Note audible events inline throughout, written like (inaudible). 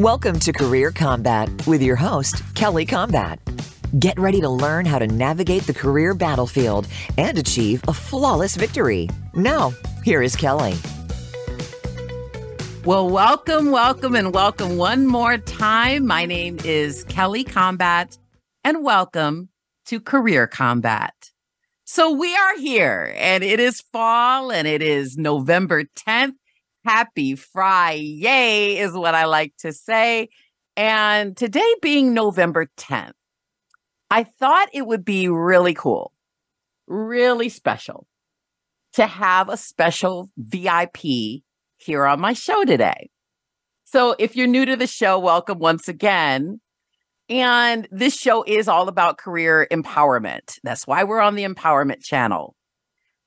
Welcome to Career Kombat with your host, Kelly Kombat. Get ready to learn how to navigate the career battlefield and achieve a flawless victory. Now, here is Kelly. Well, welcome, welcome, and welcome one more time. My name is Kelly Kombat, and welcome to Career Kombat. So we are here, and it is fall, and it is November 10th. Happy Friday is what I like to say. And today being November 10th, I thought it would be really cool, really special to have a special VIP here on my show today. So if you're new to the show, welcome once again. And this show is all about career empowerment. That's why we're on the Empowerment Channel.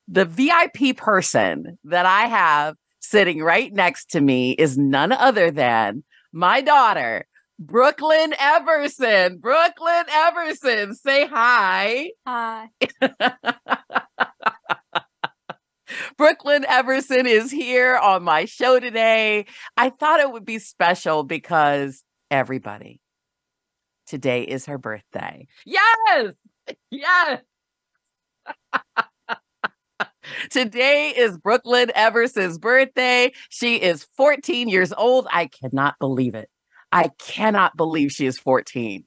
The VIP person that I have sitting right next to me is none other than my daughter, Brooklyn Everson. Brooklyn Everson, say hi. Hi. (laughs) Brooklyn Everson is here on my show today. I thought it would be special because everybody, today is her birthday. Yes, (laughs) yes. (laughs) Today is Brooklyn Everson's birthday. She is 14 years old. I cannot believe it. I cannot believe she is 14.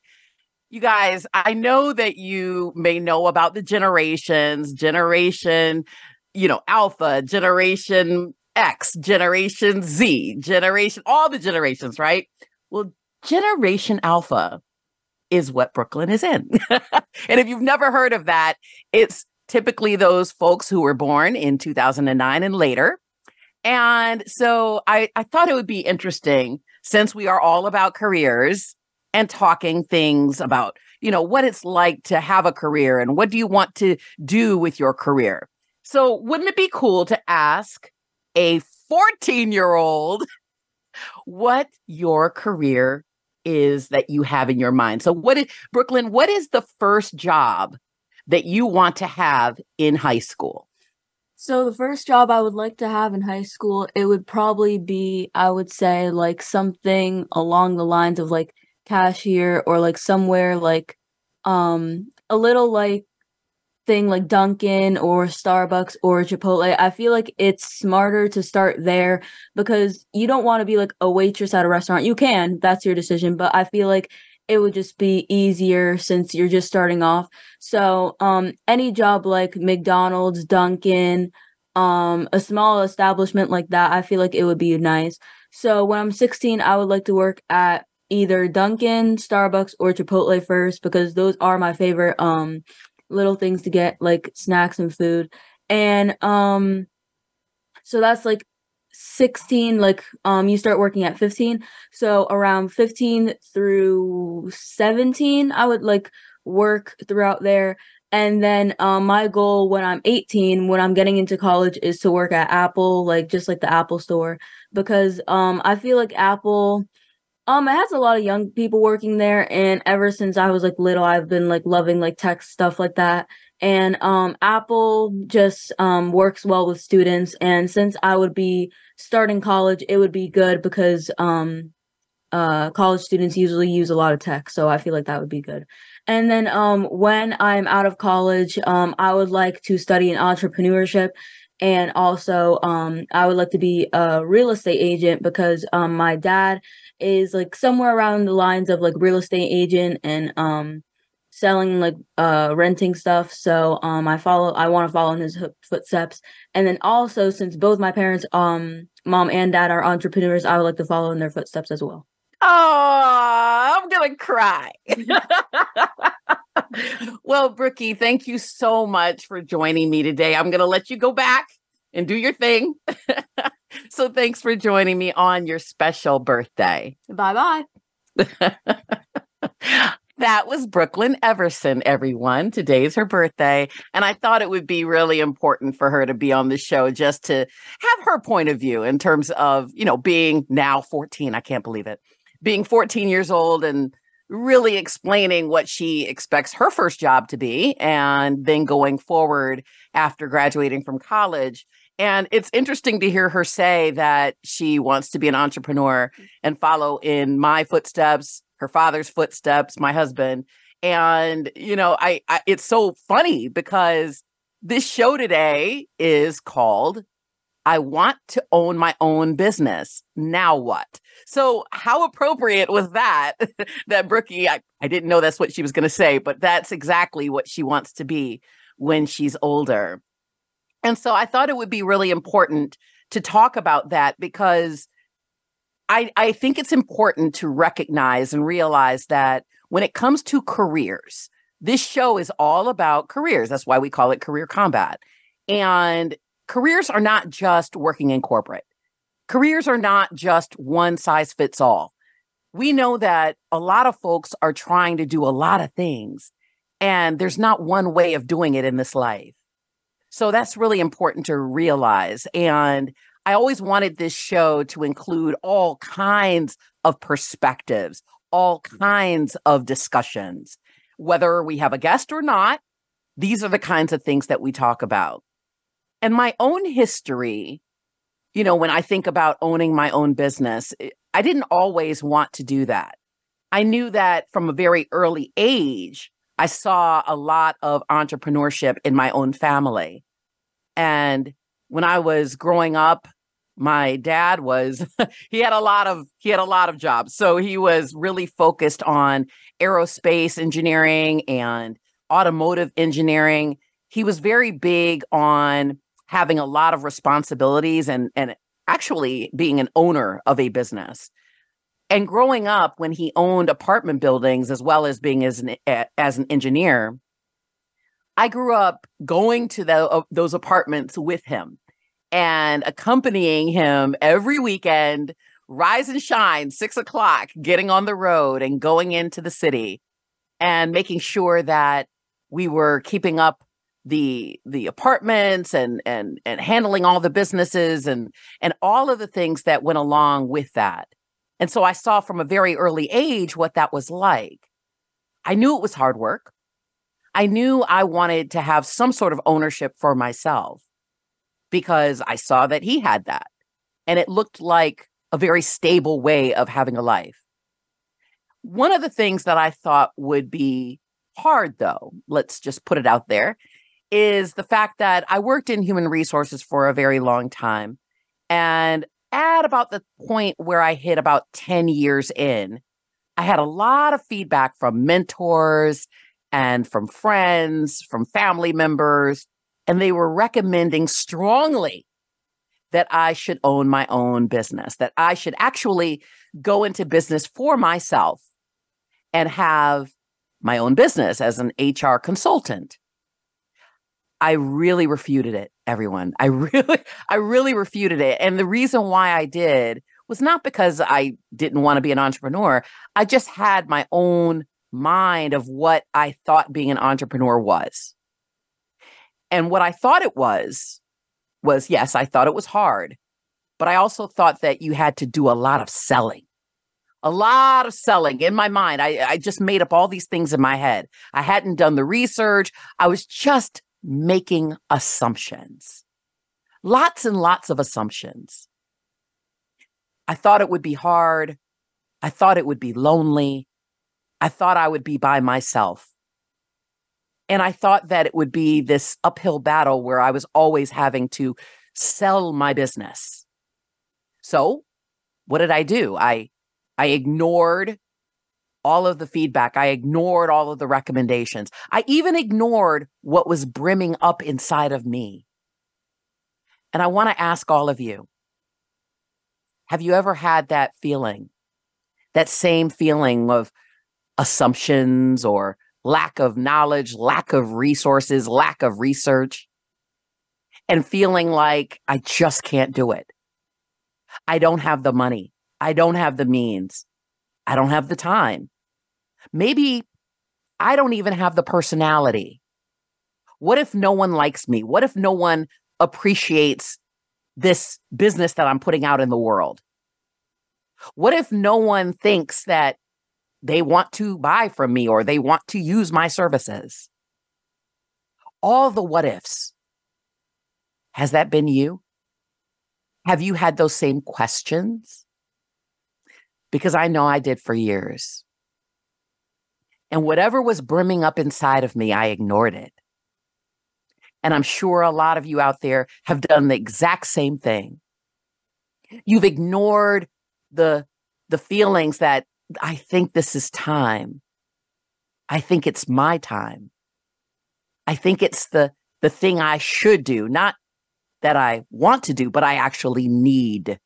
You guys, I know that you may know about the generations, generation, you know, alpha, generation X, generation Z, generation, all the generations, right? Well, generation alpha is what Brooklyn is in. (laughs) and if you've never heard of that, it's typically those folks who were born in 2009 and later. And so I, I thought it would be interesting since we are all about careers and talking things about, you know, what it's like to have a career and what do you want to do with your career. So wouldn't it be cool to ask a 14 year old what your career is that you have in your mind? So what is Brooklyn, what is the first job that you want to have in high school? So the first job I would like to have in high school, it would probably be I would say like something along the lines of like cashier or like somewhere like um a little like thing like Dunkin' or Starbucks or Chipotle. I feel like it's smarter to start there because you don't want to be like a waitress at a restaurant. You can, that's your decision, but I feel like it would just be easier since you're just starting off. So, um, any job like McDonald's, Dunkin', um, a small establishment like that, I feel like it would be nice. So, when I'm 16, I would like to work at either Dunkin', Starbucks, or Chipotle first because those are my favorite um little things to get like snacks and food. And um so that's like 16 like um you start working at 15 so around 15 through 17 i would like work throughout there. And then um my goal when i'm 18 when i'm getting into college is to work at apple like just like the apple store. Because um i feel like apple um it has a lot of young people working there. And ever since i was like little i've been like loving like tech stuff like that and um, apple just um, works well with students. And since i would be starting college it would be good because um, uh, college students usually use a lot of tech. So i feel like that would be good. And then um, when i'm out of college um, i would like to study in entrepreneurship. And also um, i would like to be a real estate agent because my dad is like somewhere around the lines of like real estate agent and selling like uh renting stuff. So um i follow i want to follow in his footsteps. And then also since both my parents um mom and dad are entrepreneurs i would like to follow in their footsteps as well. Oh i'm gonna cry. (laughs) Well brookie thank you so much for joining me today. I'm gonna let you go back and do your thing. (laughs) So thanks for joining me on your special birthday. Bye bye (laughs) That was Brooklyn Everson, everyone. Today's her birthday. And I thought it would be really important for her to be on the show just to have her point of view in terms of, you know, being now 14. I can't believe it. Being 14 years old and really explaining what she expects her first job to be and then going forward after graduating from college And it's interesting to hear her say that she wants to be an entrepreneur and follow in my footsteps, her father's footsteps, my husband. And, you know, I, I it's so funny because this show today is called I want to own my own business. Now what? So, how appropriate was that? (laughs) that Brookie, I, I didn't know that's what she was going to say, but that's exactly what she wants to be when she's older. And so I thought it would be really important to talk about that because I, I think it's important to recognize and realize that when it comes to careers, this show is all about careers. That's why we call it Career Kombat. And careers are not just working in corporate, careers are not just one size fits all. We know that a lot of folks are trying to do a lot of things, and there's not one way of doing it in this life. So that's really important to realize. And I always wanted this show to include all kinds of perspectives, all kinds of discussions. Whether we have a guest or not, these are the kinds of things that we talk about. And my own history, you know, when I think about owning my own business, eh, I didn't always want to do that. I knew that from a very early age, I saw a lot of entrepreneurship in my own family. And when I was growing up, my dad was (laughs) he had a lot of he had a lot of jobs. So he was really focused on aerospace engineering and automotive engineering. He was very big on having a lot of responsibilities and and actually being an owner of a business and growing up when he owned apartment buildings as well as being as an as an engineer i grew up going to the, uh, those apartments with him and accompanying him every weekend rise and shine six o'clock getting on the road and going into the city and making sure that we were keeping up the the apartments and and and handling all the businesses and and all of the things that went along with that and so I saw from a very early age what that was like. I knew it was hard work. I knew I wanted to have some sort of ownership for myself because I saw that he had that. And it looked like a very stable way of having a life. One of the things that I thought would be hard, though, let's just put it out there, is the fact that I worked in human resources for a very long time. And at about the point where I hit about 10 years in, I had a lot of feedback from mentors and from friends, from family members, and they were recommending strongly that I should own my own business, that I should actually go into business for myself and have my own business as an HR consultant. I really refuted it, everyone. I (laughs) really, I really refuted it. And the reason why I did was not because I didn't want to be an entrepreneur. I just had my own mind of what I thought being an entrepreneur was. And what I thought it was, was yes, I thought it was hard, but I also thought that you had to do a lot of selling. A lot of selling in my mind. I, I just made up all these things in my head. I hadn't done the research. I was just making assumptions. Lots and lots of assumptions. I thought it would be hard. I thought it would be lonely. I thought I would be by myself. And I thought that it would be this uphill battle where I was always having to sell my business. So, what did I do? I I ignored all of the feedback. I ignored all of the recommendations. I even ignored what was brimming up inside of me. And I want to ask all of you have you ever had that feeling, that same feeling of assumptions or lack of knowledge, lack of resources, lack of research, and feeling like I just can't do it? I don't have the money. I don't have the means. I don't have the time. Maybe I don't even have the personality. What if no one likes me? What if no one appreciates this business that I'm putting out in the world? What if no one thinks that they want to buy from me or they want to use my services? All the what ifs. Has that been you? Have you had those same questions? Because I know I did for years. And whatever was brimming up inside of me, I ignored it. And I'm sure a lot of you out there have done the exact same thing. You've ignored the, the feelings that I think this is time. I think it's my time. I think it's the, the thing I should do, not that I want to do, but I actually need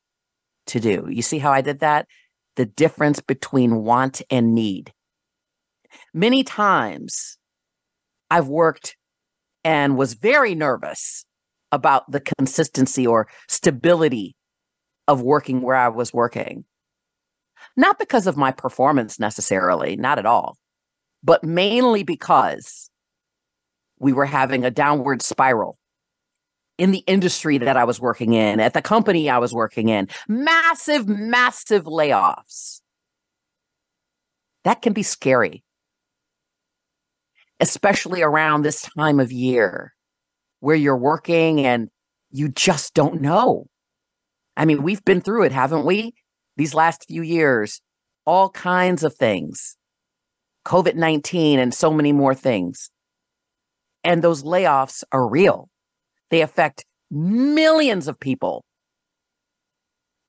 to do. You see how I did that? The difference between want and need. Many times I've worked and was very nervous about the consistency or stability of working where I was working. Not because of my performance necessarily, not at all, but mainly because we were having a downward spiral in the industry that I was working in, at the company I was working in. Massive, massive layoffs. That can be scary, especially around this time of year where you're working and you just don't know. I mean, we've been through it, haven't we? These last few years, all kinds of things, COVID 19, and so many more things. And those layoffs are real. They affect millions of people.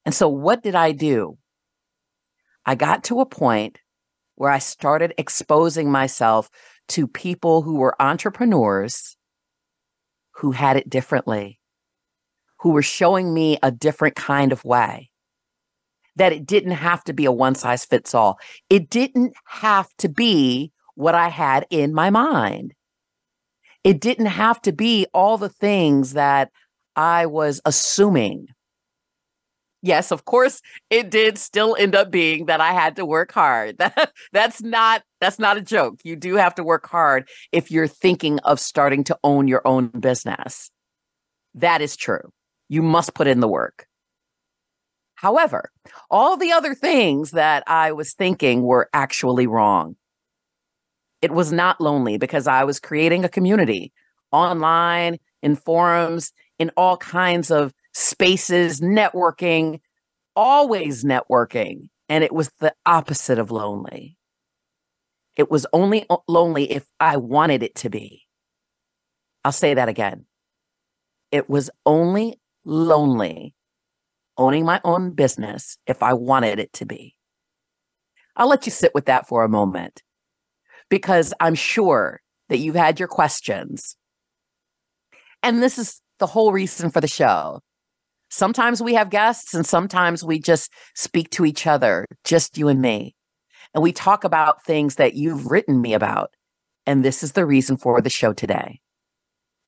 And so, what did I do? I got to a point where I started exposing myself to people who were entrepreneurs who had it differently, who were showing me a different kind of way. That it didn't have to be a one size fits all. It didn't have to be what I had in my mind it didn't have to be all the things that I was assuming. Yes, of course, it did still end up being that I had to work hard. (laughs) that's not that's not a joke. You do have to work hard if you're thinking of starting to own your own business. That is true. You must put in the work. However, all the other things that I was thinking were actually wrong. It was not lonely because I was creating a community online, in forums, in all kinds of spaces, networking, always networking. And it was the opposite of lonely. It was only lonely if I wanted it to be. I'll say that again. It was only lonely owning my own business if I wanted it to be. I'll let you sit with that for a moment because I'm sure that you've had your questions. And this is the whole reason for the show. Sometimes we have guests and sometimes we just speak to each other, just you and me. And we talk about things that you've written me about. And this is the reason for the show today.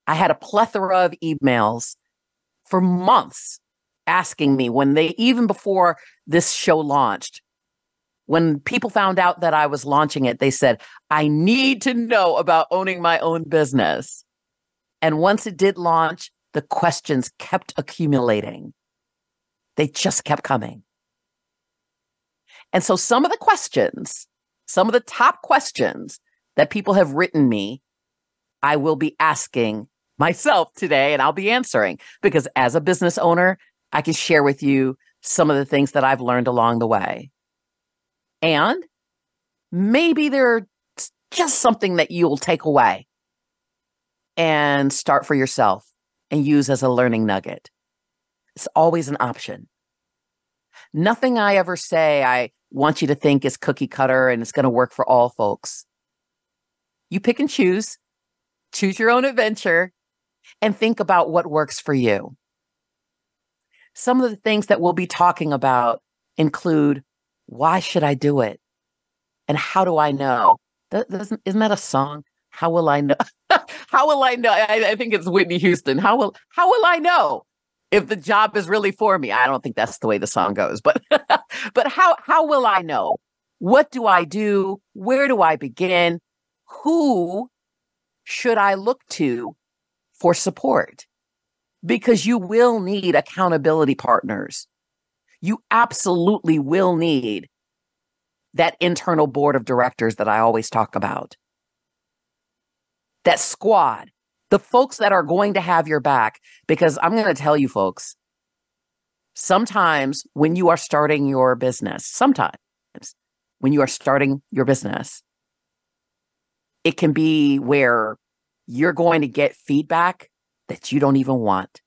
I had a plethora of emails for months asking me when they, even before this show launched, when people found out that I was launching it, they said, I need to know about owning my own business. And once it did launch, the questions kept accumulating. They just kept coming. And so some of the questions, some of the top questions that people have written me, I will be asking myself today and I'll be answering because as a business owner, I can share with you some of the things that I've learned along the way. And maybe there's just something that you'll take away and start for yourself and use as a learning nugget. It's always an option. Nothing I ever say I want you to think is cookie cutter and it's going to work for all folks. You pick and choose, choose your own adventure, and think about what works for you. Some of the things that we'll be talking about include why should I do it? And how do I know? That doesn't isn't that a song? How will I know? (laughs) how will I know? I, I think it's Whitney Houston. How will how will I know if the job is really for me? I don't think that's the way the song goes, but (laughs) but how how will I know? What do I do? Where do I begin? Who should I look to for support? Because you will need accountability partners you absolutely will need that internal board of directors that I always talk about. That squad, the folks that are going to have your back. Because I'm going to tell you, folks, Sometimes when you are starting your business, sometimes when you are starting your business, it can be where you're going to get feedback that you don't even want.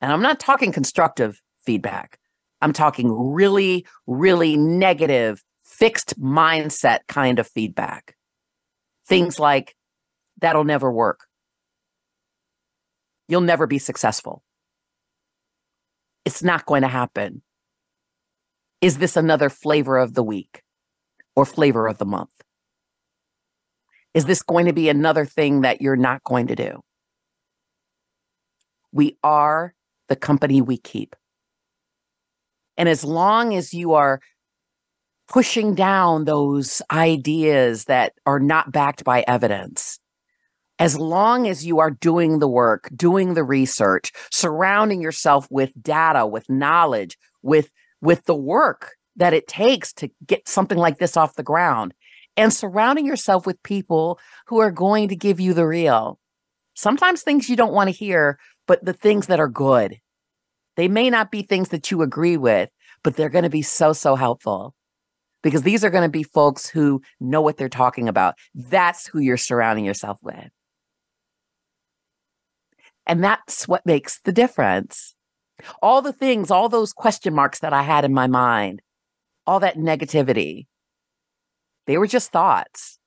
And I'm not talking constructive feedback. I'm talking really, really negative, fixed mindset kind of feedback. Things like, that'll never work. You'll never be successful. It's not going to happen. Is this another flavor of the week or flavor of the month? Is this going to be another thing that you're not going to do? We are the company we keep. And as long as you are pushing down those ideas that are not backed by evidence, as long as you are doing the work, doing the research, surrounding yourself with data, with knowledge, with with the work that it takes to get something like this off the ground and surrounding yourself with people who are going to give you the real. Sometimes things you don't want to hear, but the things that are good. They may not be things that you agree with, but they're going to be so, so helpful because these are going to be folks who know what they're talking about. That's who you're surrounding yourself with. And that's what makes the difference. All the things, all those question marks that I had in my mind, all that negativity, they were just thoughts.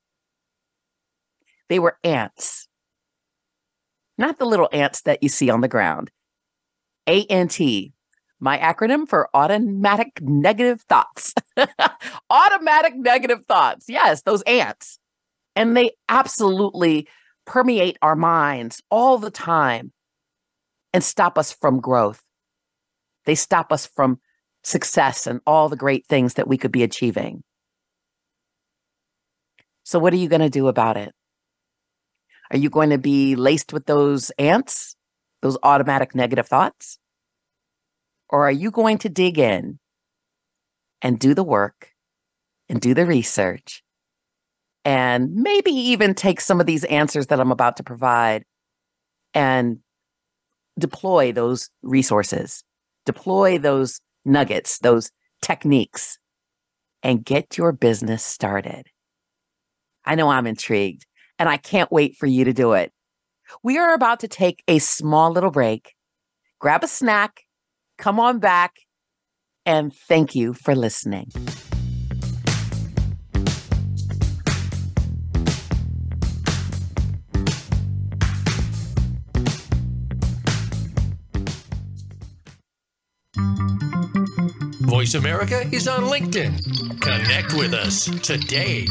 They were ants, not the little ants that you see on the ground. ANT, my acronym for automatic negative thoughts. (laughs) automatic negative thoughts. Yes, those ants. And they absolutely permeate our minds all the time and stop us from growth. They stop us from success and all the great things that we could be achieving. So, what are you going to do about it? Are you going to be laced with those ants, those automatic negative thoughts? Or are you going to dig in and do the work and do the research and maybe even take some of these answers that I'm about to provide and deploy those resources, deploy those nuggets, those techniques, and get your business started. I know I'm intrigued and I can't wait for you to do it. We are about to take a small little break, grab a snack, come on back, and thank you for listening. Voice America is on LinkedIn. Connect with us today.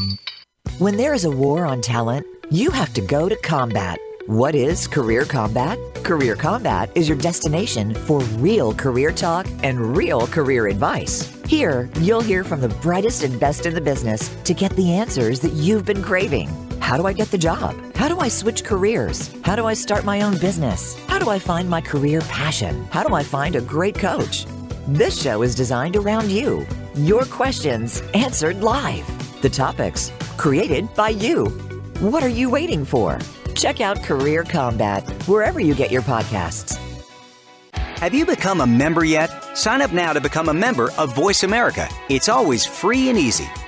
When there is a war on talent, you have to go to combat. What is Career Kombat? Career Kombat is your destination for real career talk and real career advice. Here, you'll hear from the brightest and best in the business to get the answers that you've been craving. How do I get the job? How do I switch careers? How do I start my own business? How do I find my career passion? How do I find a great coach? This show is designed around you. Your questions answered live. The topics created by you. What are you waiting for? Check out Career Kombat wherever you get your podcasts. Have you become a member yet? Sign up now to become a member of Voice America. It's always free and easy.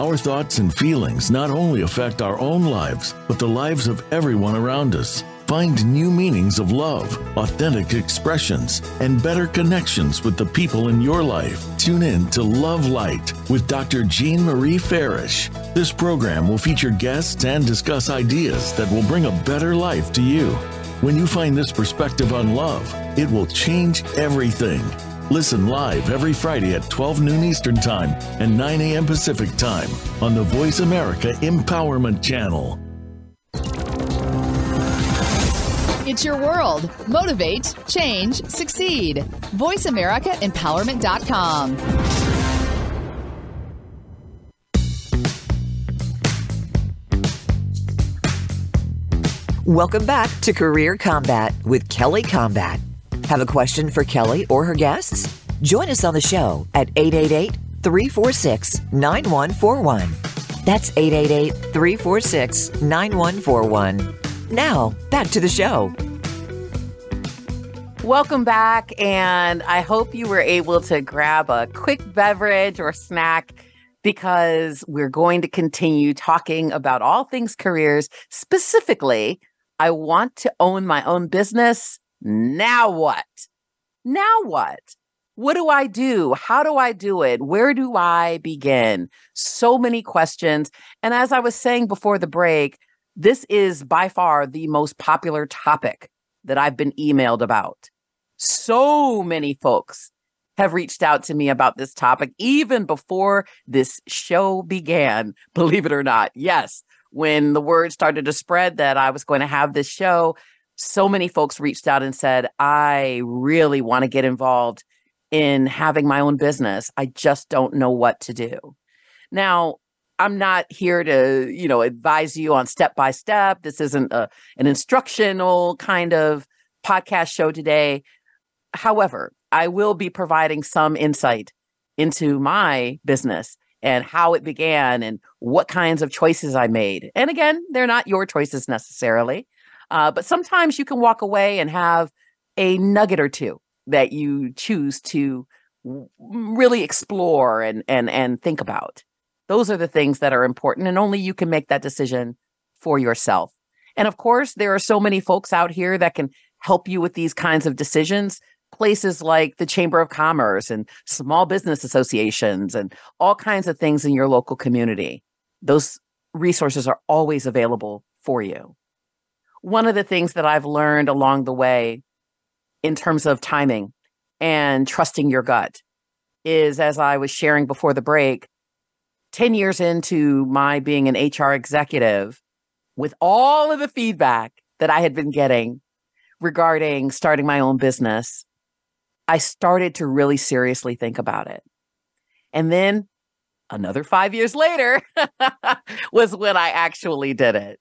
Our thoughts and feelings not only affect our own lives, but the lives of everyone around us. Find new meanings of love, authentic expressions, and better connections with the people in your life. Tune in to Love Light with Dr. Jean Marie Farish. This program will feature guests and discuss ideas that will bring a better life to you. When you find this perspective on love, it will change everything. Listen live every Friday at 12 noon Eastern Time and 9 a.m. Pacific Time on the Voice America Empowerment Channel. It's your world. Motivate, change, succeed. VoiceAmericaEmpowerment.com. Welcome back to Career Kombat with Kelly Kombat. Have a question for Kelly or her guests? Join us on the show at 888 346 9141. That's 888 346 9141. Now, back to the show. Welcome back, and I hope you were able to grab a quick beverage or snack because we're going to continue talking about all things careers. Specifically, I want to own my own business. Now what? Now what? What do I do? How do I do it? Where do I begin? So many questions. And as I was saying before the break, this is by far the most popular topic that I've been emailed about. So many folks have reached out to me about this topic even before this show began, believe it or not. Yes, when the word started to spread that I was going to have this show, so many folks reached out and said, I really want to get involved in having my own business. I just don't know what to do. Now, I'm not here to, you know, advise you on step by step. This isn't a, an instructional kind of podcast show today. However, I will be providing some insight into my business and how it began and what kinds of choices I made. And again, they're not your choices necessarily, uh, but sometimes you can walk away and have a nugget or two that you choose to really explore and and and think about. Those are the things that are important, and only you can make that decision for yourself. And of course, there are so many folks out here that can help you with these kinds of decisions places like the Chamber of Commerce and small business associations and all kinds of things in your local community. Those resources are always available for you. One of the things that I've learned along the way in terms of timing and trusting your gut is, as I was sharing before the break, 10 years into my being an HR executive, with all of the feedback that I had been getting regarding starting my own business, I started to really seriously think about it. And then another five years later (laughs) was when I actually did it.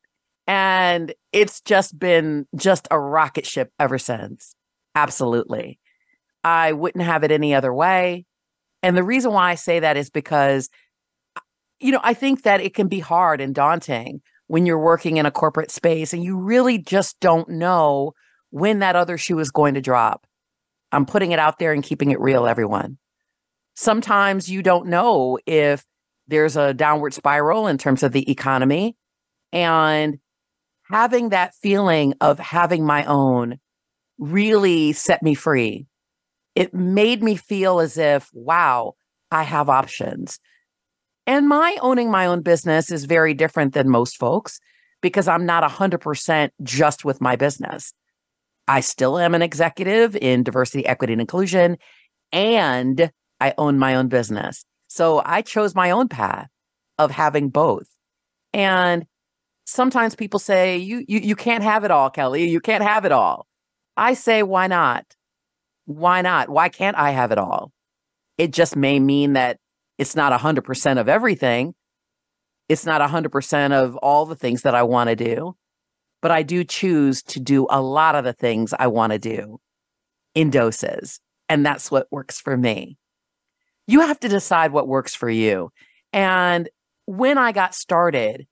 And it's just been just a rocket ship ever since. Absolutely. I wouldn't have it any other way. And the reason why I say that is because, uh, you know, I think that it can be hard and daunting when you're working in a corporate space and you really just don't know when that other shoe is going to drop. I'm putting it out there and keeping it real, everyone. Sometimes you don't know if there's a downward spiral in terms of the economy. And having that feeling of having my own really set me free. It made me feel as if, wow, I have options. And my owning my own business is very different than most folks because I'm not 100% just with my business. I still am an executive in diversity, equity, and inclusion, and I own my own business. So I chose my own path of having both. And sometimes people say, you, you, you can't have it all, Kelly. You can't have it all. I say, why not? Why not? Why can't I have it all? It just may mean that it's not 100% of everything. It's not 100% of all the things that I want to do but I do choose to do a lot of the things I want to do in doses. And that's what works for me. You have to decide what works for you. And when I got started,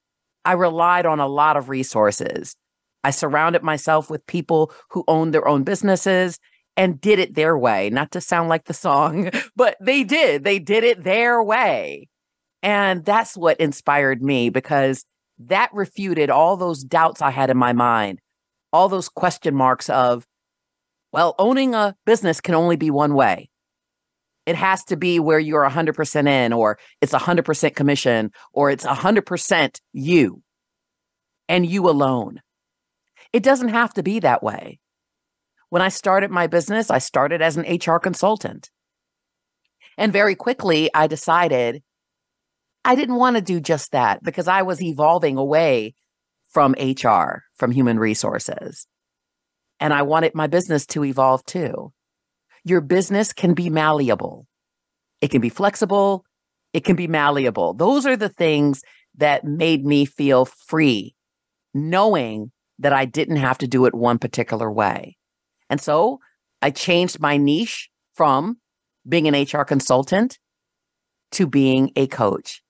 I relied on a lot of resources. I surrounded myself with people who owned their own businesses and did it their way. Not to sound like the song, (laughs) but they did. They did it their way. And that's what inspired me because that refuted all those doubts I had in my mind, all those question marks of, well, owning a business can only be one way. It has to be where you're 100% in, or it's 100% commission, or it's 100% you and you alone. It doesn't have to be that way. When I started my business, I started as an HR consultant. And very quickly, I decided I didn't want to do just that because I was evolving away from HR, from human resources. And I wanted my business to evolve too. Your business can be malleable, it can be flexible, it can be malleable. Those are the things that made me feel free, knowing that I didn't have to do it one particular way. And so I changed my niche from being an HR consultant to being a coach.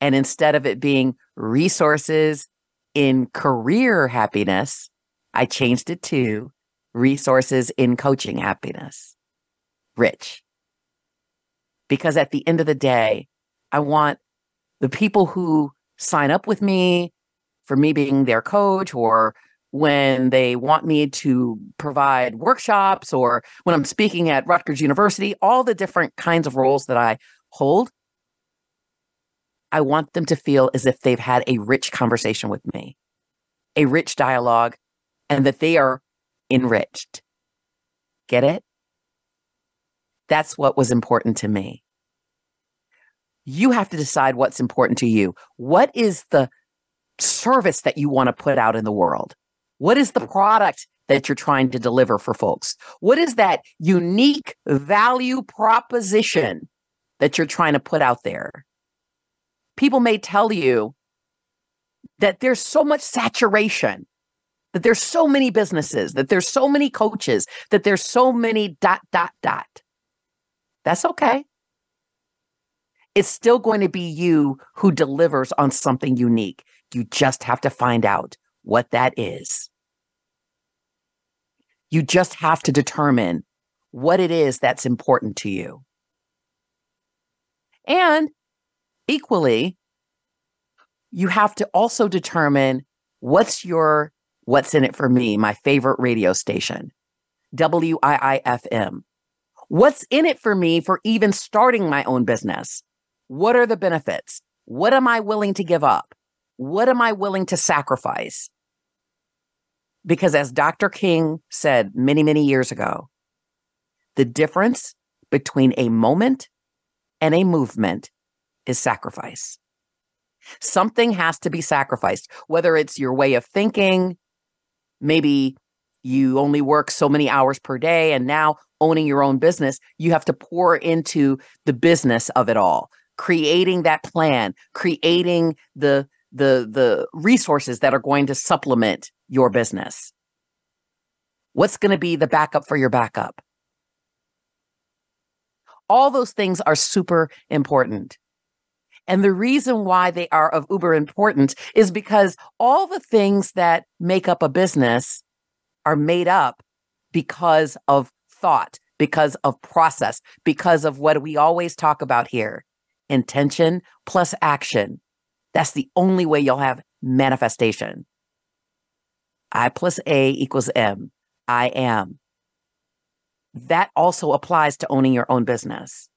And instead of it being resources in career happiness, I changed it to resources in coaching happiness. Rich. Because at the end of the day, I want the people who sign up with me for me being their coach or when they want me to provide workshops or when I'm speaking at Rutgers University, all the different kinds of roles that I hold, I want them to feel as if they've had a rich conversation with me, a rich dialogue, and that they are enriched. Get it? That's what was important to me. You have to decide what's important to you. What is the service that you want to put out in the world? What is the product that you're trying to deliver for folks? What is that unique value proposition that you're trying to put out there? People may tell you that there's so much saturation, that there's so many businesses, that there's so many coaches, that there's so many dot, dot, dot. That's okay. It's still going to be you who delivers on something unique. You just have to find out what that is. You just have to determine what it is that's important to you. And equally, you have to also determine what's your what's in it for me, my favorite radio station, WIIFM. What's in it for me for even starting my own business? What are the benefits? What am I willing to give up? What am I willing to sacrifice? Because as Dr. King said many, many years ago, the difference between a moment and a movement is sacrifice. Something has to be sacrificed, whether it's your way of thinking, maybe you only work so many hours per day, and now owning your own business, you have to pour into the business of it all, creating that plan, creating the the the resources that are going to supplement your business. What's going to be the backup for your backup? All those things are super important. And the reason why they are of uber importance is because all the things that make up a business are made up because of thought, because of process, because of what we always talk about here intention plus action. That's the only way you'll have manifestation. I plus A equals M. I am. That also applies to owning your own business.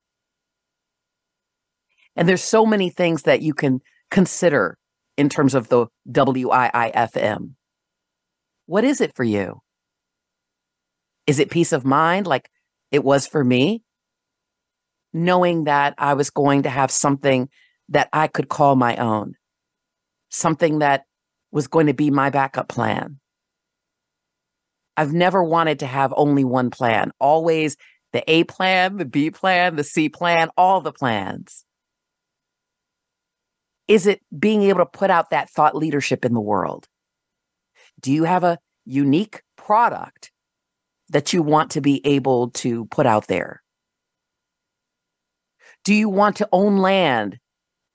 And there's so many things that you can consider in terms of the WIIFM. What is it for you? Is it peace of mind like it was for me? Knowing that I was going to have something that I could call my own, something that was going to be my backup plan. I've never wanted to have only one plan, always the A plan, the B plan, the C plan, all the plans. Is it being able to put out that thought leadership in the world? Do you have a unique product that you want to be able to put out there? Do you want to own land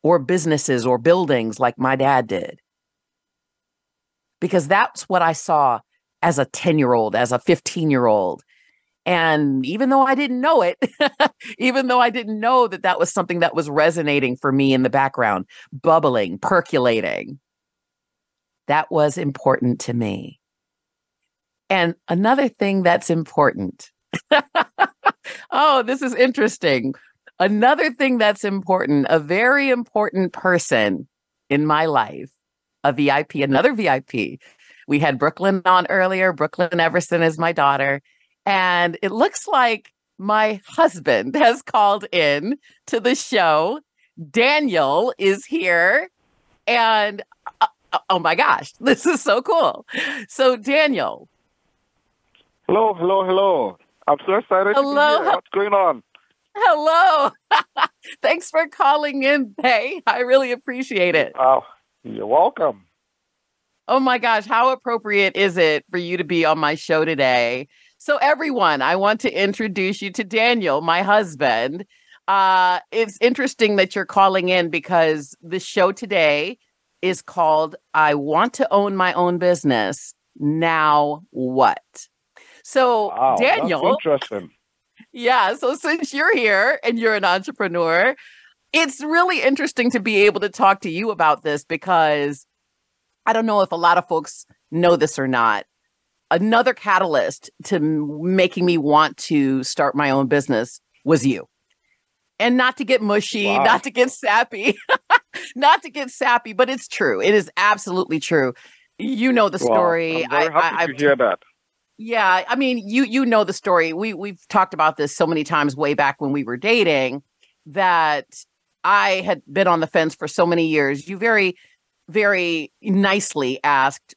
or businesses or buildings like my dad did? Because that's what I saw as a 10 year old, as a 15 year old. And even though I didn't know it, (laughs) even though I didn't know that that was something that was resonating for me in the background, bubbling, percolating, that was important to me. And another thing that's important. (laughs) oh, this is interesting. Another thing that's important, a very important person in my life, a VIP, another VIP. We had Brooklyn on earlier. Brooklyn Everson is my daughter. And it looks like my husband (laughs) has called in to the show. Daniel is here. And oh my gosh, (laughs) this is so cool. So, Daniel. Hello, hello, hello. I'm so excited. Hello. What's going on? Hello. (laughs) Thanks for calling in, Bay. I really appreciate it. Oh, you're welcome. Oh my gosh, how appropriate is it for you to be on my show today? So, everyone, I want to introduce you to Daniel, my husband. Uh, it's interesting that you're calling in because the show today is called I Want to Own My Own Business. Now what? So, wow, Daniel. interesting. Yeah. So, since you're here and you're an entrepreneur, it's really interesting to be able to talk to you about this because I don't know if a lot of folks know this or not another catalyst to making me want to start my own business was you. And not to get mushy, wow. not to get sappy, (laughs) (laughs) not to get sappy, but it's true. It is absolutely true. You know the story. Wow. I'm happy I, to hear that. Yeah, I mean, you you know the story. We we've talked about this so many times way back when we were dating that I had been on the fence for so many years. You very very nicely asked,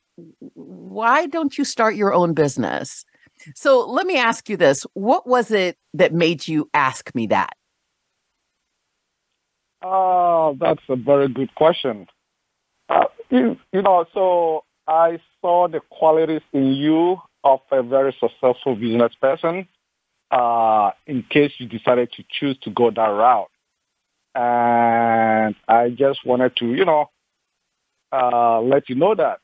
why don't you start your own business? So let me ask you this. What was it that made you ask me that? Oh, that's a very good question. Uh, you, you know, so I saw the qualities in you of a very successful business person uh, in case you decided to choose to go that route. And I just wanted to, you know, uh, let you know that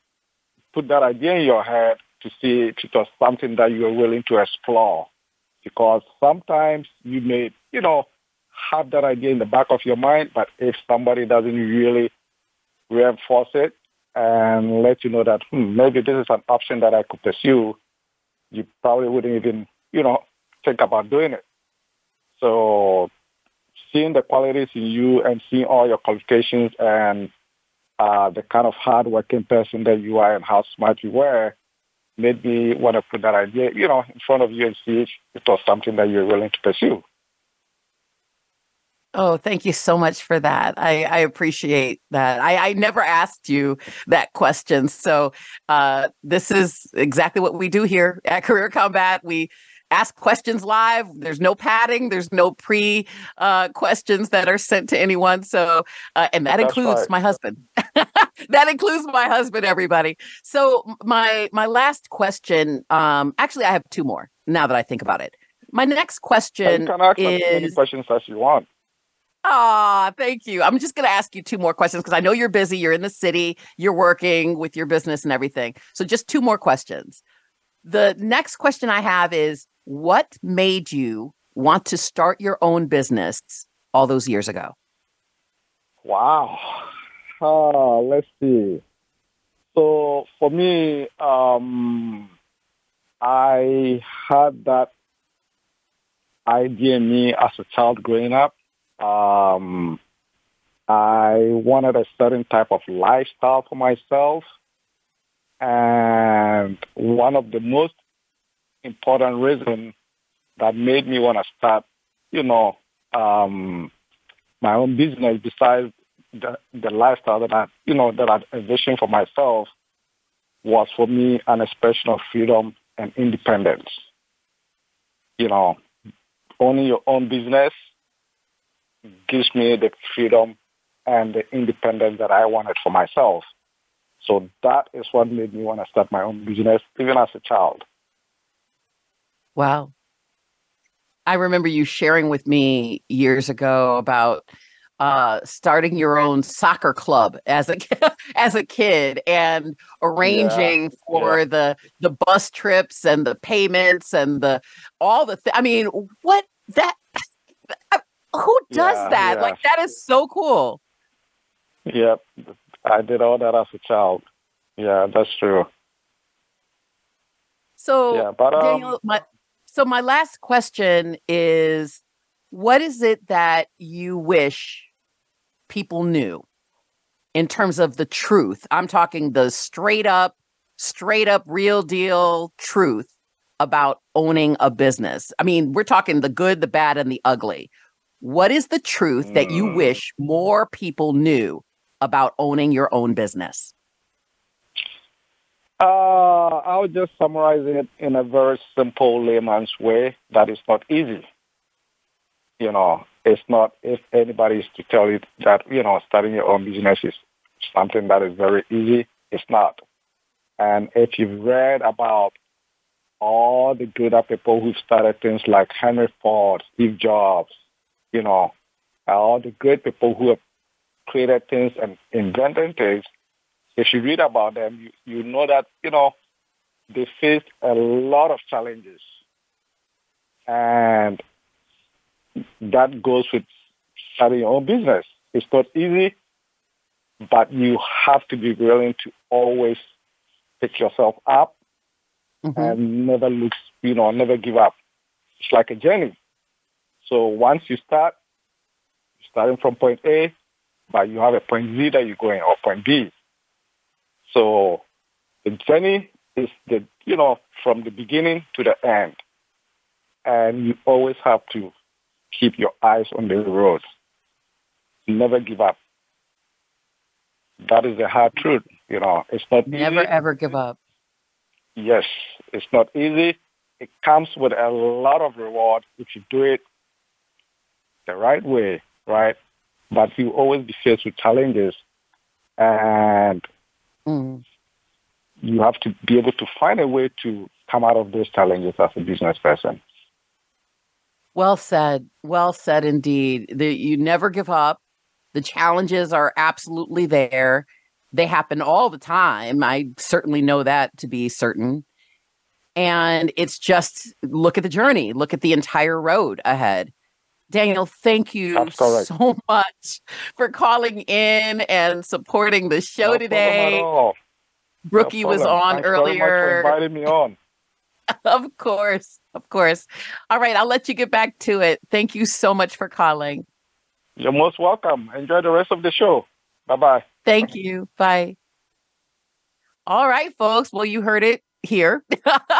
put that idea in your head to see if it was something that you are willing to explore. Because sometimes you may, you know, have that idea in the back of your mind, but if somebody doesn't really reinforce it and let you know that hmm, maybe this is an option that I could pursue, you probably wouldn't even, you know, think about doing it. So seeing the qualities in you and seeing all your qualifications and uh, the kind of hardworking person that you are and how smart you were made me want to put that idea, you know, in front of you and see if it was something that you're willing to pursue. Oh, thank you so much for that. I, I appreciate that. I, I never asked you that question. So uh, this is exactly what we do here at Career Kombat. We ask questions live. There's no padding. There's no pre uh, questions that are sent to anyone. So, uh, and that That's includes right. my husband. (laughs) that includes my husband. Everybody. So my my last question. Um, actually, I have two more. Now that I think about it, my next question you can ask is as many questions as you want. Ah, thank you. I'm just going to ask you two more questions because I know you're busy. You're in the city. You're working with your business and everything. So just two more questions. The next question I have is what made you want to start your own business all those years ago? Wow. Uh, let's see. So for me, um, I had that idea in me as a child growing up. Um, I wanted a certain type of lifestyle for myself. And one of the most important reasons that made me want to start, you know, um, my own business besides the, the lifestyle that I, you know, that I envisioned for myself was for me an expression of freedom and independence. You know, owning your own business gives me the freedom and the independence that I wanted for myself. So that is what made me want to start my own business, even as a child. Wow. I remember you sharing with me years ago about uh, starting your own soccer club as a (laughs) as a kid and arranging yeah, for yeah. the the bus trips and the payments and the all the th- I mean, what that who does yeah, that? Like that is so cool. Yep, I did all that as a child. Yeah, that's true. So, yeah, but um, Daniel, my so, my last question is what is it that you wish people knew in terms of the truth? I'm talking the straight up, straight up, real deal truth about owning a business. I mean, we're talking the good, the bad, and the ugly. What is the truth that you mm. wish more people knew about owning your own business? Uh, I'll just summarize it in a very simple layman's way that is not easy. You know, it's not, if anybody is to tell you that, you know, starting your own business is something that is very easy, it's not. And if you've read about all the good people who started things like Henry Ford, Steve Jobs, you know, all the great people who have created things and invented things, if you read about them, you, you know that, you know, they faced a lot of challenges. And that goes with starting your own business. It's not easy, but you have to be willing to always pick yourself up mm-hmm. and never lose, you know, never give up. It's like a journey. So once you start, you're starting from point A, but you have a point Z that you're going or point B. So the journey is the, you know, from the beginning to the end. And you always have to keep your eyes on the road. Never give up. That is the hard truth. You know, it's not never easy. ever give up. Yes, it's not easy. It comes with a lot of reward if you do it the right way, right? But you always be faced with challenges, and mm. you have to be able to find a way to come out of those challenges as a business person. Well said. Well said indeed. The, you never give up. The challenges are absolutely there. They happen all the time. I certainly know that to be certain. And it's just look at the journey, look at the entire road ahead. Daniel, thank you so (laughs) much for calling in and supporting the show no today. Brookie no was on Thanks earlier. inviting me on. (laughs) of course. Of course. All right, I'll let you get back to it. Thank you so much for calling. You're most welcome. Enjoy the rest of the show. Bye bye. Thank you. Bye. All right, folks. Well, you heard it here.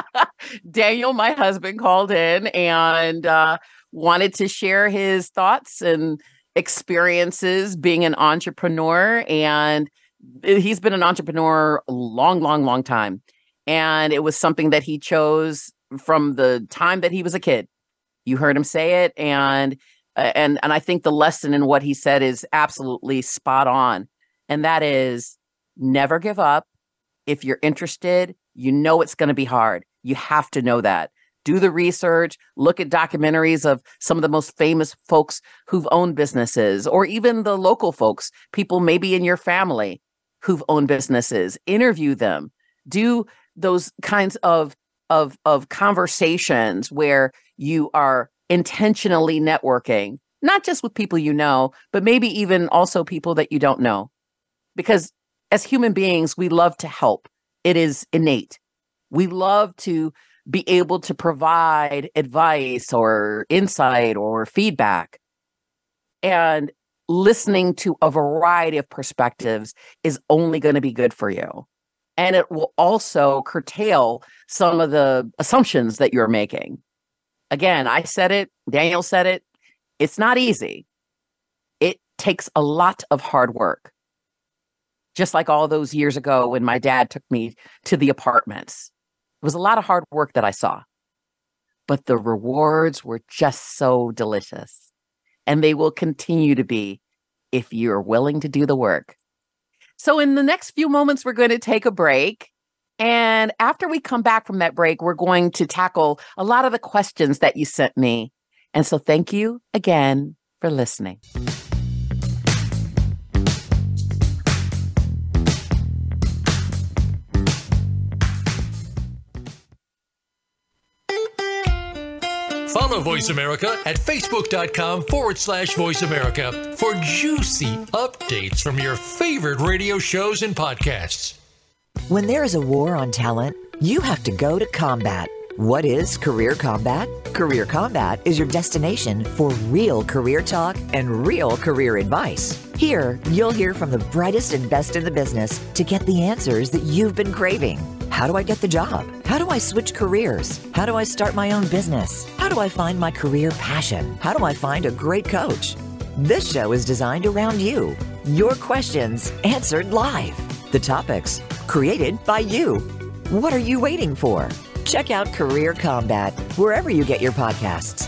(laughs) Daniel, my husband, called in and uh, wanted to share his thoughts and experiences being an entrepreneur. And he's been an entrepreneur a long, long, long time. And it was something that he chose from the time that he was a kid. You heard him say it. And uh, and and I think the lesson in what he said is absolutely spot on. And that is never give up. If you're interested, you know it's going to be hard. You have to know that. Do the research, look at documentaries of some of the most famous folks who've owned businesses, or even the local folks, people maybe in your family who've owned businesses. Interview them. Do those kinds of of of conversations where you are intentionally networking, not just with people you know, but maybe even also people that you don't know. Because as human beings, we love to help. It is innate. We love to be able to provide advice or insight or feedback. And listening to a variety of perspectives is only going to be good for you. And it will also curtail some of the assumptions that you're making again, I said it, Daniel said it. It's not easy. It takes a lot of hard work. Just like all those years ago when my dad took me to the apartments. It was a lot of hard work that I saw, but the rewards were just so delicious. And they will continue to be if you're willing to do the work. So, in the next few moments, we're going to take a break. And after we come back from that break, we're going to tackle a lot of the questions that you sent me. And so thank you again for listening. Follow Voice America at facebook.com forward slash voice America for juicy updates from your favorite radio shows and podcasts. When there is a war on talent, you have to go to combat. What is Career Kombat? Career Kombat is your destination for real career talk and real career advice. Here, you'll hear from the brightest and best in the business to get the answers that you've been craving. How do I get the job? How do I switch careers? How do I start my own business? How do I find my career passion? How do I find a great coach? This show is designed around you. Your questions answered live. The topics created by you. What are you waiting for? Check out Career Kombat wherever you get your podcasts.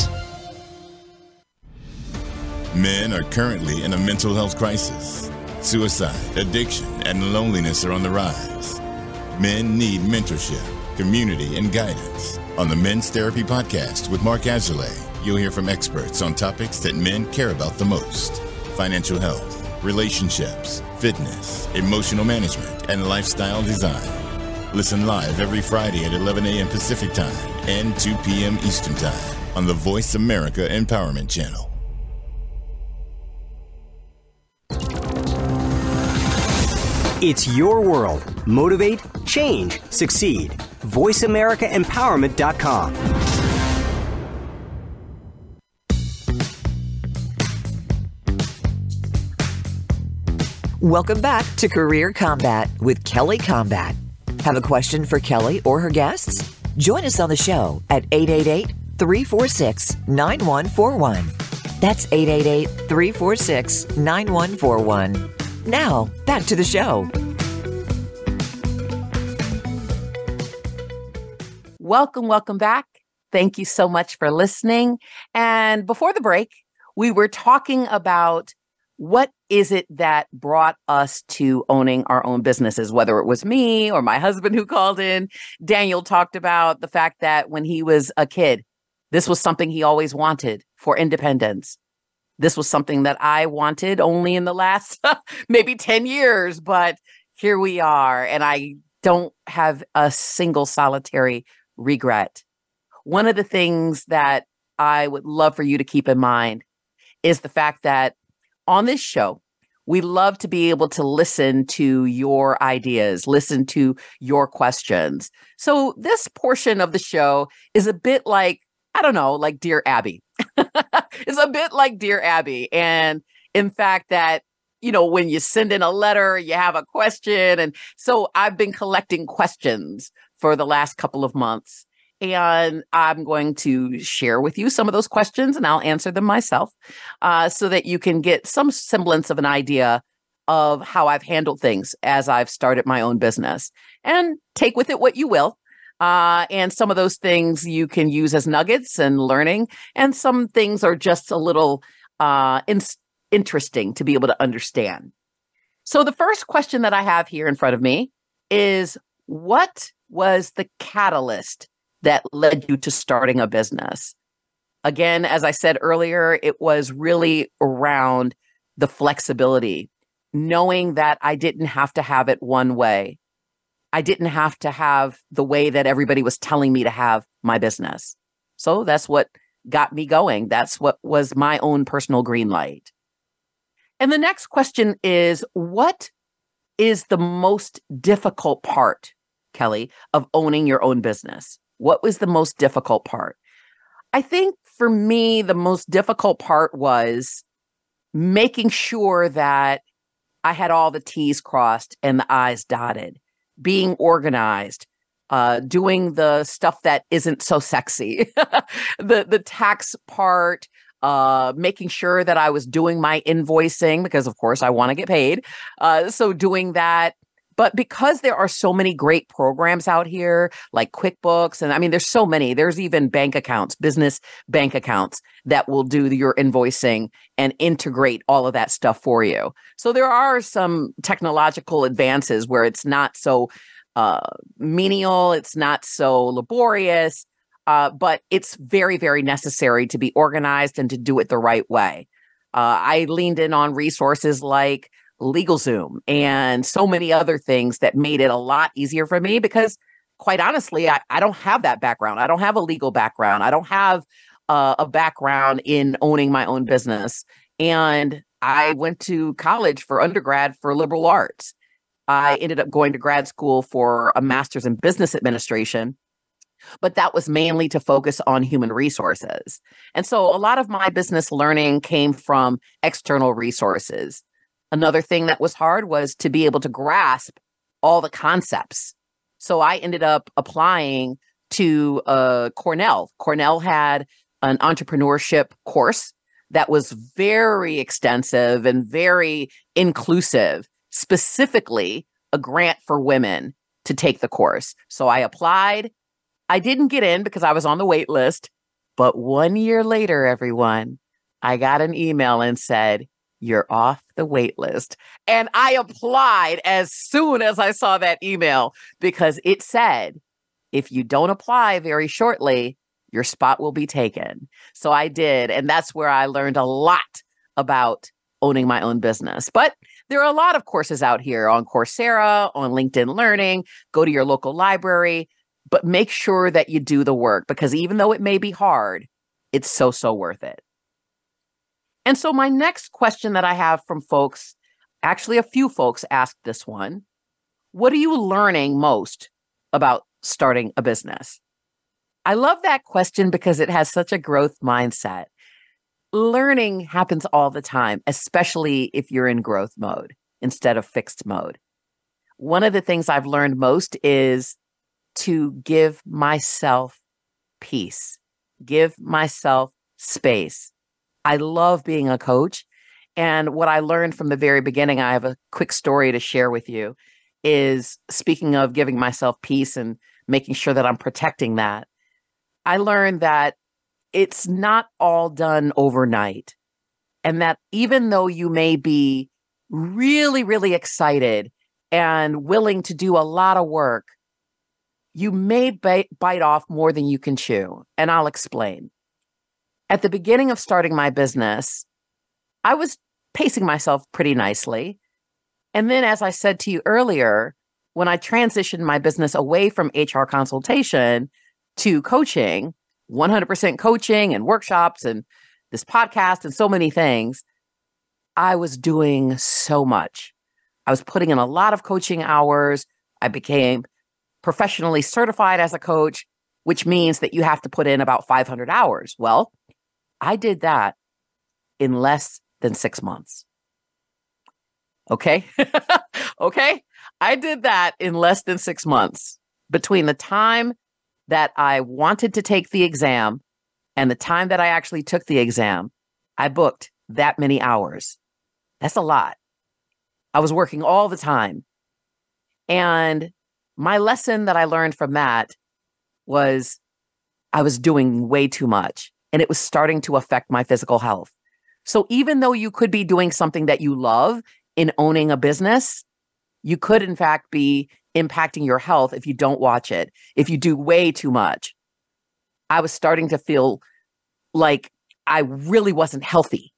Men are currently in a mental health crisis. Suicide, addiction, and loneliness are on the rise. Men need mentorship, community, and guidance. On the Men's Therapy Podcast with Mark Azulay, you'll hear from experts on topics that men care about the most financial health, relationships, fitness, emotional management, and lifestyle design. Listen live every Friday at 11 a.m. Pacific Time and 2 p.m. Eastern Time on the Voice America Empowerment Channel. It's your world. Motivate, change, succeed. VoiceAmericaEmpowerment.com. Welcome back to Career Kombat with Kelly Kombat. Have a question for Kelly or her guests? Join us on the show at 888 346 9141. That's 888 346 9141. Now, back to the show. Welcome, welcome back. Thank you so much for listening. And before the break, we were talking about what is it that brought us to owning our own businesses, whether it was me or my husband who called in. Daniel talked about the fact that when he was a kid, this was something he always wanted for independence. This was something that I wanted only in the last (laughs) maybe 10 years, but here we are. And I don't have a single solitary regret. One of the things that I would love for you to keep in mind is the fact that on this show, we love to be able to listen to your ideas, listen to your questions. So, this portion of the show is a bit like, I don't know, like Dear Abby. (laughs) it's a bit like Dear Abby. And in fact, that, you know, when you send in a letter, you have a question. And so I've been collecting questions for the last couple of months. And I'm going to share with you some of those questions and I'll answer them myself uh, so that you can get some semblance of an idea of how I've handled things as I've started my own business and take with it what you will. Uh, and some of those things you can use as nuggets and learning. And some things are just a little uh, in- interesting to be able to understand. So, the first question that I have here in front of me is What was the catalyst that led you to starting a business? Again, as I said earlier, it was really around the flexibility, knowing that I didn't have to have it one way. I didn't have to have the way that everybody was telling me to have my business. So that's what got me going. That's what was my own personal green light. And the next question is what is the most difficult part, Kelly, of owning your own business? What was the most difficult part? I think for me, the most difficult part was making sure that I had all the T's crossed and the I's dotted, being organized, uh, doing the stuff that isn't so sexy, (laughs) the the tax part, uh, making sure that I was doing my invoicing because, of course, I want to get paid. Uh, so doing that, but because there are so many great programs out here like QuickBooks, and I mean, there's so many, there's even bank accounts, business bank accounts that will do your invoicing and integrate all of that stuff for you. So there are some technological advances where it's not so uh, menial, it's not so laborious, uh, but it's very, very necessary to be organized and to do it the right way. Uh, I leaned in on resources like LegalZoom and so many other things that made it a lot easier for me because quite honestly, I, I don't have that background. I don't have a legal background. I don't have uh, a background in owning my own business. And I went to college for undergrad for liberal arts. I ended up going to grad school for a master's in business administration. but that was mainly to focus on human resources. And so a lot of my business learning came from external resources. Another thing that was hard was to be able to grasp all the concepts. So I ended up applying to uh, Cornell. Cornell had an entrepreneurship course that was very extensive and very inclusive, specifically a grant for women to take the course. So I applied. I didn't get in because I was on the wait list. But one year later, everyone, I got an email and said, You're off the wait list. And I applied as soon as I saw that email because it said, If you don't apply very shortly, your spot will be taken. So I did. And that's where I learned a lot about owning my own business. But there are a lot of courses out here on Coursera, on LinkedIn Learning. Go to your local library, but make sure that you do the work because even though it may be hard, it's so, so worth it. And so, my next question that I have from folks actually, a few folks asked this one What are you learning most about starting a business? I love that question because it has such a growth mindset. Learning happens all the time, especially if you're in growth mode instead of fixed mode. One of the things I've learned most is to give myself peace, give myself space. I love being a coach. And what I learned from the very beginning, I have a quick story to share with you, is speaking of giving myself peace and making sure that I'm protecting that. I learned that it's not all done overnight. And that even though you may be really, really excited and willing to do a lot of work, you may bite, off more than you can chew. And I'll explain. At the beginning of starting my business, I was pacing myself pretty nicely. And then, as I said to you earlier, when I transitioned my business away from HR consultation to coaching, 100% coaching and workshops and this podcast and so many things, I was doing so much. I was putting in a lot of coaching hours. I became professionally certified as a coach, which means that you have to put in about 500 hours. Well, I did that in less than six months. Okay. (laughs) okay. I did that in less than six months between the time that I wanted to take the exam and the time that I actually took the exam, I booked that many hours. That's a lot. I was working all the time. And my lesson that I learned from that was I was doing way too much and it was starting to affect my physical health. So even though you could be doing something that you love in owning a business, you could in fact be impacting your health if you don't watch it, if you do way too much. I was starting to feel like I really wasn't healthy.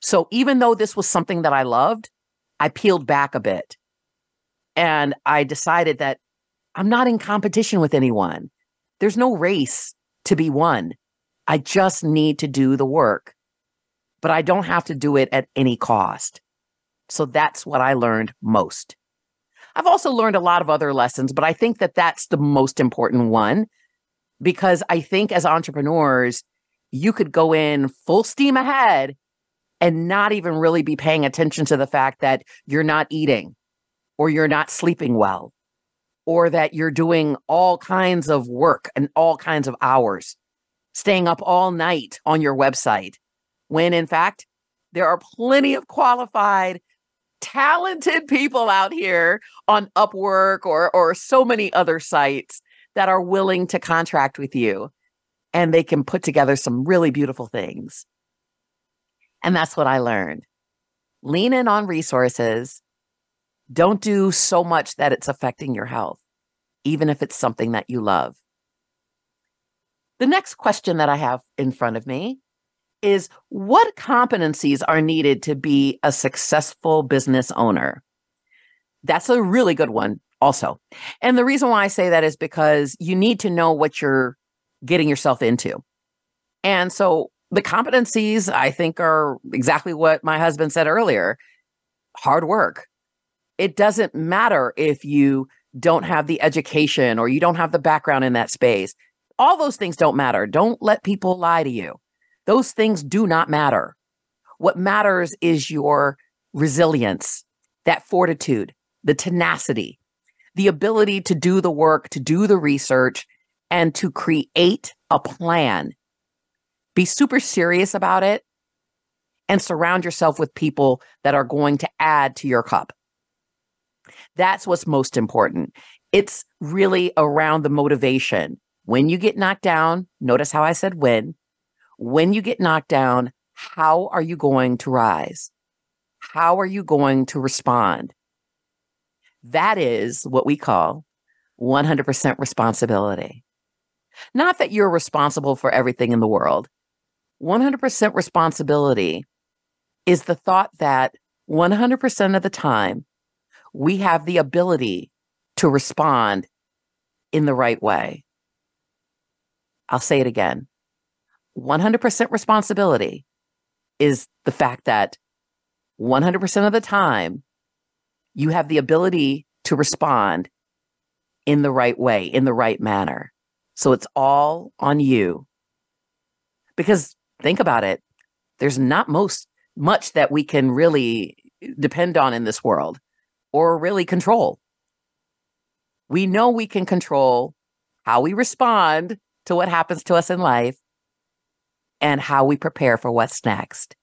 So even though this was something that I loved, I peeled back a bit. And I decided that I'm not in competition with anyone. There's no race to be won. I just need to do the work, but I don't have to do it at any cost. So that's what I learned most. I've also learned a lot of other lessons, but I think that that's the most important one because I think as entrepreneurs, you could go in full steam ahead and not even really be paying attention to the fact that you're not eating or you're not sleeping well or that you're doing all kinds of work and all kinds of hours, staying up all night on your website, when in fact, there are plenty of qualified talented people out here on Upwork or or so many other sites that are willing to contract with you and they can put together some really beautiful things. And that's what I learned. Lean in on resources. Don't do so much that it's affecting your health, even if it's something that you love. The next question that I have in front of me is what competencies are needed to be a successful business owner? That's a really good one, also. And the reason why I say that is because you need to know what you're getting yourself into. And so the competencies, I think, are exactly what my husband said earlier hard work. It doesn't matter if you don't have the education or you don't have the background in that space. All those things don't matter. Don't let people lie to you. Those things do not matter. What matters is your resilience, that fortitude, the tenacity, the ability to do the work, to do the research, and to create a plan. Be super serious about it and surround yourself with people that are going to add to your cup. That's what's most important. It's really around the motivation. When you get knocked down, notice how I said when. When you get knocked down, how are you going to rise? How are you going to respond? That is what we call 100% responsibility. Not that you're responsible for everything in the world. 100% responsibility is the thought that 100% of the time, we have the ability to respond in the right way. I'll say it again 100% responsibility is the fact that 100% of the time, you have the ability to respond in the right way, in the right manner. So it's all on you. Because think about it, there's not most much that we can really depend on in this world or really control. We know we can control how we respond to what happens to us in life and how we prepare for what's next.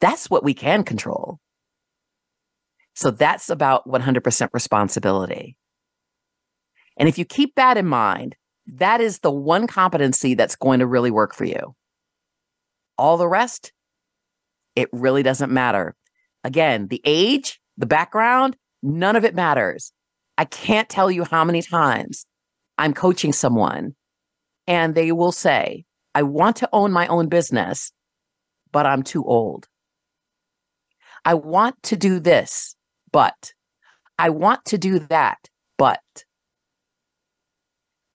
That's what we can control. So that's about 100% responsibility. And if you keep that in mind, that is the one competency that's going to really work for you. All the rest, it really doesn't matter. Again, the age, the background, none of it matters. I can't tell you how many times I'm coaching someone and they will say, I want to own my own business, but I'm too old. I want to do this, but I want to do that, but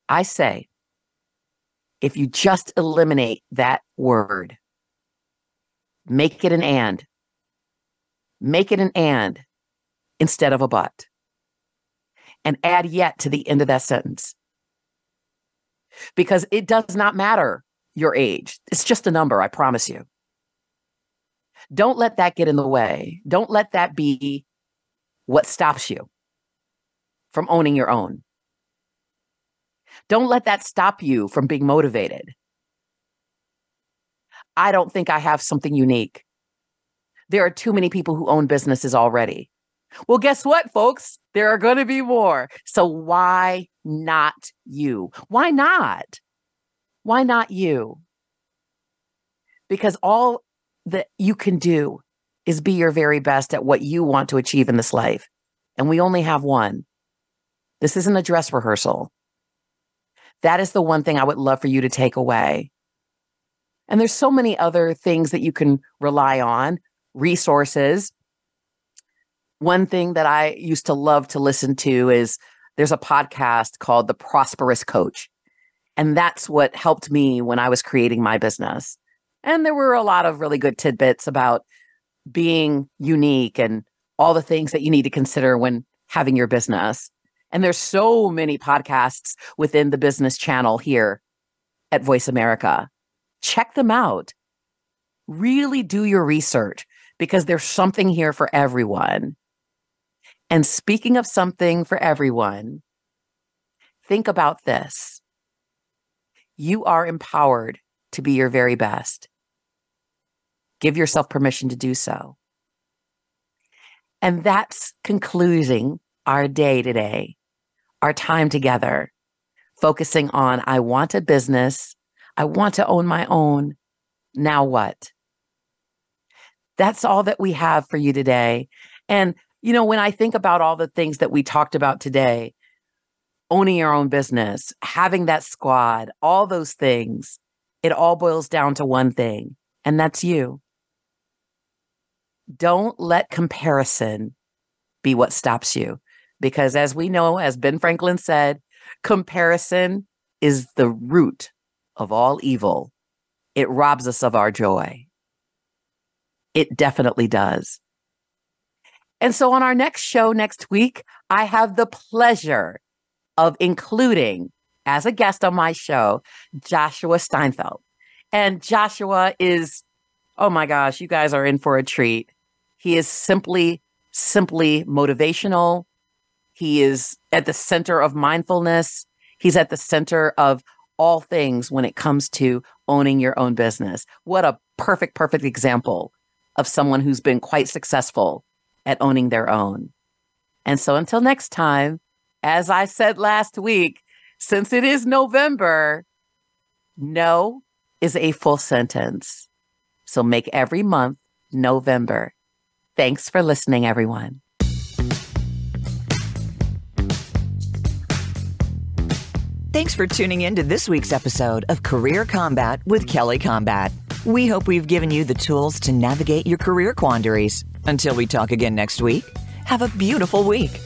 I say, if you just eliminate that word, make it an and, make it an and instead of a but, and add yet to the end of that sentence. Because it does not matter your age, it's just a number, I promise you. Don't let that get in the way. Don't let that be what stops you from owning your own. Don't let that stop you from being motivated. I don't think I have something unique. There are too many people who own businesses already. Well, guess what, folks? There are going to be more. So why not you? Why not? Why not you? Because all that you can do is be your very best at what you want to achieve in this life. And we only have one. This isn't a dress rehearsal. That is the one thing I would love for you to take away. And there's so many other things that you can rely on, resources. One thing that I used to love to listen to is there's a podcast called The Prosperous Coach. And that's what helped me when I was creating my business. And there were a lot of really good tidbits about being unique and all the things that you need to consider when having your business. And there's so many podcasts within the business channel here at Voice America. Check them out. Really do your research because there's something here for everyone. And speaking of something for everyone, think about this. You are empowered to be your very best. Give yourself permission to do so. And that's concluding our day today, our time together, focusing on I want a business, I want to own my own. Now what? That's all that we have for you today. And, you know, when I think about all the things that we talked about today, owning your own business, having that squad, all those things, it all boils down to one thing, and that's you. Don't let comparison be what stops you. Because as we know, as Ben Franklin said, comparison is the root of all evil. It robs us of our joy. It definitely does. And so on our next show next week, I have the pleasure of including as a guest on my show, Joshua Steinfeld. And Joshua is, oh my gosh, you guys are in for a treat. He is simply, simply motivational. He is at the center of mindfulness. He's at the center of all things when it comes to owning your own business. What a perfect, perfect example of someone who's been quite successful at owning their own. And so until next time, as I said last week, since it is November, no is a full sentence. So make every month November. Thanks for listening, everyone. Thanks for tuning in to this week's episode of Career Kombat with Kelly Kombat. We hope we've given you the tools to navigate your career quandaries. Until we talk again next week, have a beautiful week.